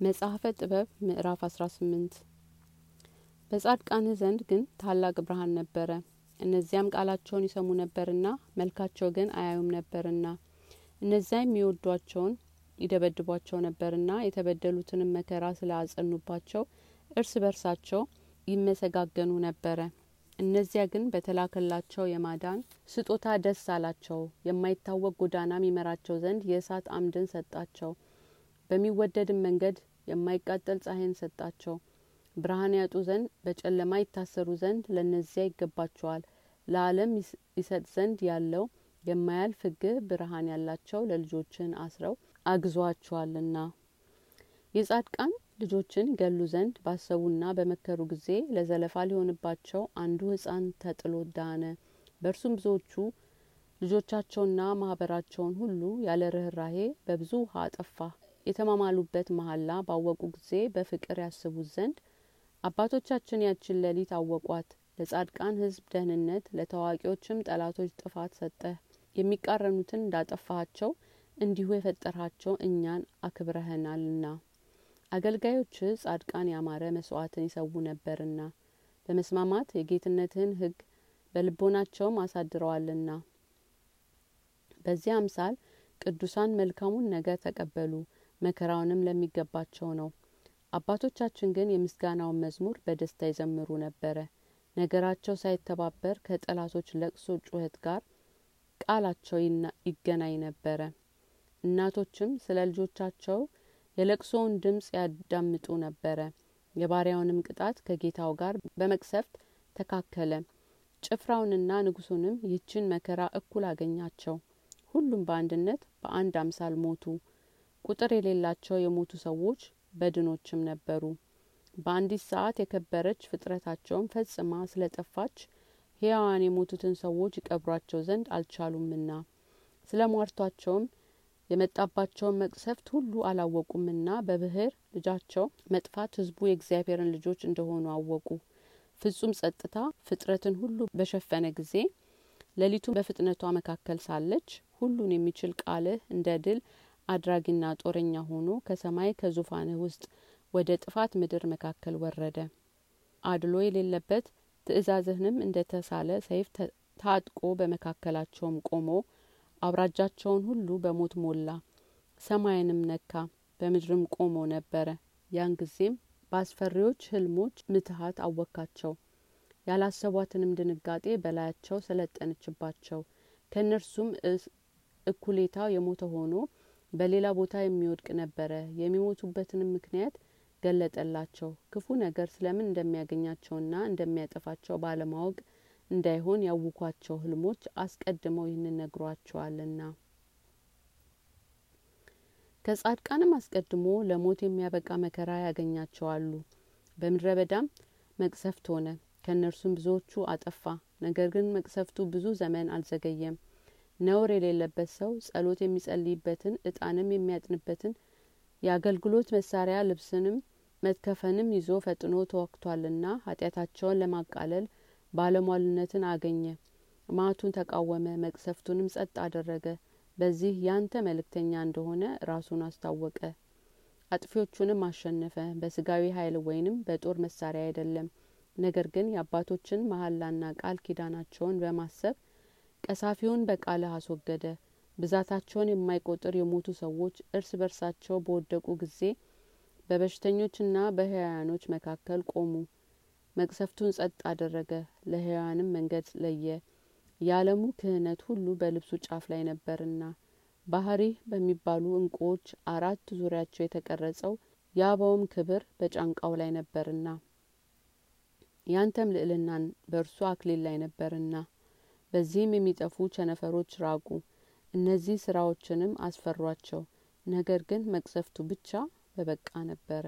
መጽሐፈ ጥበብ ምዕራፍ አስራ ስምንት። በጻድቃንህ ዘንድ ግን ታላቅ ብርሃን ነበረ። እነዚያም ቃላቸውን ይሰሙ ነበርና መልካቸው ግን አያዩም ነበርና እነዚያ የሚወዷቸውን ይደበድቧቸው ነበርና የተበደሉትንም መከራ ስለ አጸኑባቸው እርስ በርሳቸው ይመሰጋገኑ ነበረ። እነዚያ ግን በተላከላቸው የማዳን ስጦታ ደስ አላቸው። የማይታወቅ ጎዳናም ይመራቸው ዘንድ የእሳት አምድን ሰጣቸው። በሚወደድም መንገድ የማይቃጠል ፀሐይን ሰጣቸው። ብርሃን ያጡ ዘንድ በጨለማ ይታሰሩ ዘንድ ለእነዚያ ይገባቸዋል። ለአለም ይሰጥ ዘንድ ያለው የማያልፍ ህግህ ብርሃን ያላቸው ለልጆችን አስረው አግዟቸዋልና። የጻድቃን ልጆችን ይገሉ ዘንድ ባሰቡና በመከሩ ጊዜ ለዘለፋ ሊሆንባቸው አንዱ ህጻን ተጥሎ ዳነ። በእርሱም ብዙዎቹ ልጆቻቸውና ማህበራቸውን ሁሉ ያለ ርኅራሄ በብዙ ውሃ አጠፋ የተማማሉበት መሀላ ባወቁ ጊዜ በፍቅር ያስቡት ዘንድ አባቶቻችን ያችን ሌሊት አወቋት። ለጻድቃን ህዝብ ደህንነት ለታዋቂዎችም ጠላቶች ጥፋት ሰጠህ የሚቃረኑትን እንዳጠፋሃቸው እንዲሁ የፈጠርሃቸው እኛን አክብረህናልና። አገልጋዮች ጻድቃን ያማረ መስዋዕትን ይሰዉ ነበርና። በመስማማት የጌትነትህን ህግ በልቦናቸውም አሳድረዋልና። በዚህ አምሳል ቅዱሳን መልካሙን ነገር ተቀበሉ መከራውንም ለሚገባቸው ነው። አባቶቻችን ግን የምስጋናውን መዝሙር በደስታ ይዘምሩ ነበረ። ነገራቸው ሳይተባበር ከጠላቶች ለቅሶ ጩኸት ጋር ቃላቸው ይገናኝ ነበረ። እናቶችም ስለ ልጆቻቸው የለቅሶውን ድምጽ ያዳምጡ ነበረ። የባሪያውንም ቅጣት ከጌታው ጋር በመቅሰፍት ተካከለ። ጭፍራውንና ንጉሱንም ይህችን መከራ እኩል አገኛቸው። ሁሉም በአንድነት በአንድ አምሳል ሞቱ ቁጥር የሌላቸው የሞቱ ሰዎች በድኖችም ነበሩ። በአንዲት ሰዓት የከበረች ፍጥረታቸውን ፈጽማ ስለጠፋች ሕያዋን የሞቱትን ሰዎች ይቀብሯቸው ዘንድ አልቻሉምና ስለ ሟርቷቸውም የመጣባቸውን መቅሰፍት ሁሉ አላወቁምና በብህር ልጃቸው መጥፋት ህዝቡ የእግዚአብሔርን ልጆች እንደሆኑ አወቁ። ፍጹም ጸጥታ ፍጥረትን ሁሉ በሸፈነ ጊዜ ሌሊቱን በፍጥነቷ መካከል ሳለች ሁሉን የሚችል ቃልህ እንደ ድል አድራጊና ጦረኛ ሆኖ ከሰማይ ከዙፋንህ ውስጥ ወደ ጥፋት ምድር መካከል ወረደ። አድሎ የሌለበት ትእዛዝህንም እንደ ተሳለ ሰይፍ ታጥቆ በመካከላቸውም ቆሞ አውራጃቸውን ሁሉ በሞት ሞላ ሰማይንም ነካ በምድርም ቆሞ ነበረ። ያን ጊዜም በአስፈሪዎች ህልሞች ምትሀት አወካቸው። ያላሰቧትንም ድንጋጤ በላያቸው ሰለጠነችባቸው። ከእነርሱም እኩሌታው የሞተ ሆኖ በሌላ ቦታ የሚወድቅ ነበረ። የሚሞቱበትንም ምክንያት ገለጠላቸው። ክፉ ነገር ስለምን እንደሚያገኛቸውና እንደሚያጠፋቸው ባለማወቅ እንዳይሆን ያውኳቸው ህልሞች አስቀድመው ይህንን ነግሯቸዋልና። ከጻድቃንም አስቀድሞ ለሞት የሚያበቃ መከራ ያገኛቸዋሉ። በምድረ በዳም መቅሰፍት ሆነ። ከእነርሱም ብዙዎቹ አጠፋ። ነገር ግን መቅሰፍቱ ብዙ ዘመን አልዘገየም ነውር የሌለበት ሰው ጸሎት የሚጸልይበትን እጣንም የሚያጥንበትን የአገልግሎት መሳሪያ ልብስንም መትከፈንም ይዞ ፈጥኖ ተወክቷልና ኃጢአታቸውን ለማቃለል ባለሟልነትን አገኘ። ማቱን ተቃወመ መቅሰፍቱንም ጸጥ አደረገ። በዚህ ያንተ መልእክተኛ እንደሆነ ራሱን አስታወቀ። አጥፊዎቹንም አሸነፈ። በስጋዊ ኃይል ወይንም በጦር መሳሪያ አይደለም። ነገር ግን የአባቶችን መሀላና ቃል ኪዳናቸውን በማሰብ ቀሳፊውን በቃልህ አስወገደ። ብዛታቸውን የማይቆጥር የሞቱ ሰዎች እርስ በርሳቸው በወደቁ ጊዜ በበሽተኞችና በህያያኖች መካከል ቆሙ። መቅሰፍቱን ጸጥ አደረገ። ለህያዋንም መንገድ ለየ። የዓለሙ ክህነት ሁሉ በልብሱ ጫፍ ላይ ነበርና ባህሪህ በሚባሉ እንቁዎች አራት ዙሪያቸው የተቀረጸው የአበውም ክብር በጫንቃው ላይ ነበርና ያንተም ልዕልናን በእርሱ አክሊል ላይ ነበርና በዚህም የሚጠፉ ቸነፈሮች ራቁ። እነዚህ ስራዎችንም አስፈሯቸው። ነገር ግን መቅሰፍቱ ብቻ በበቃ ነበረ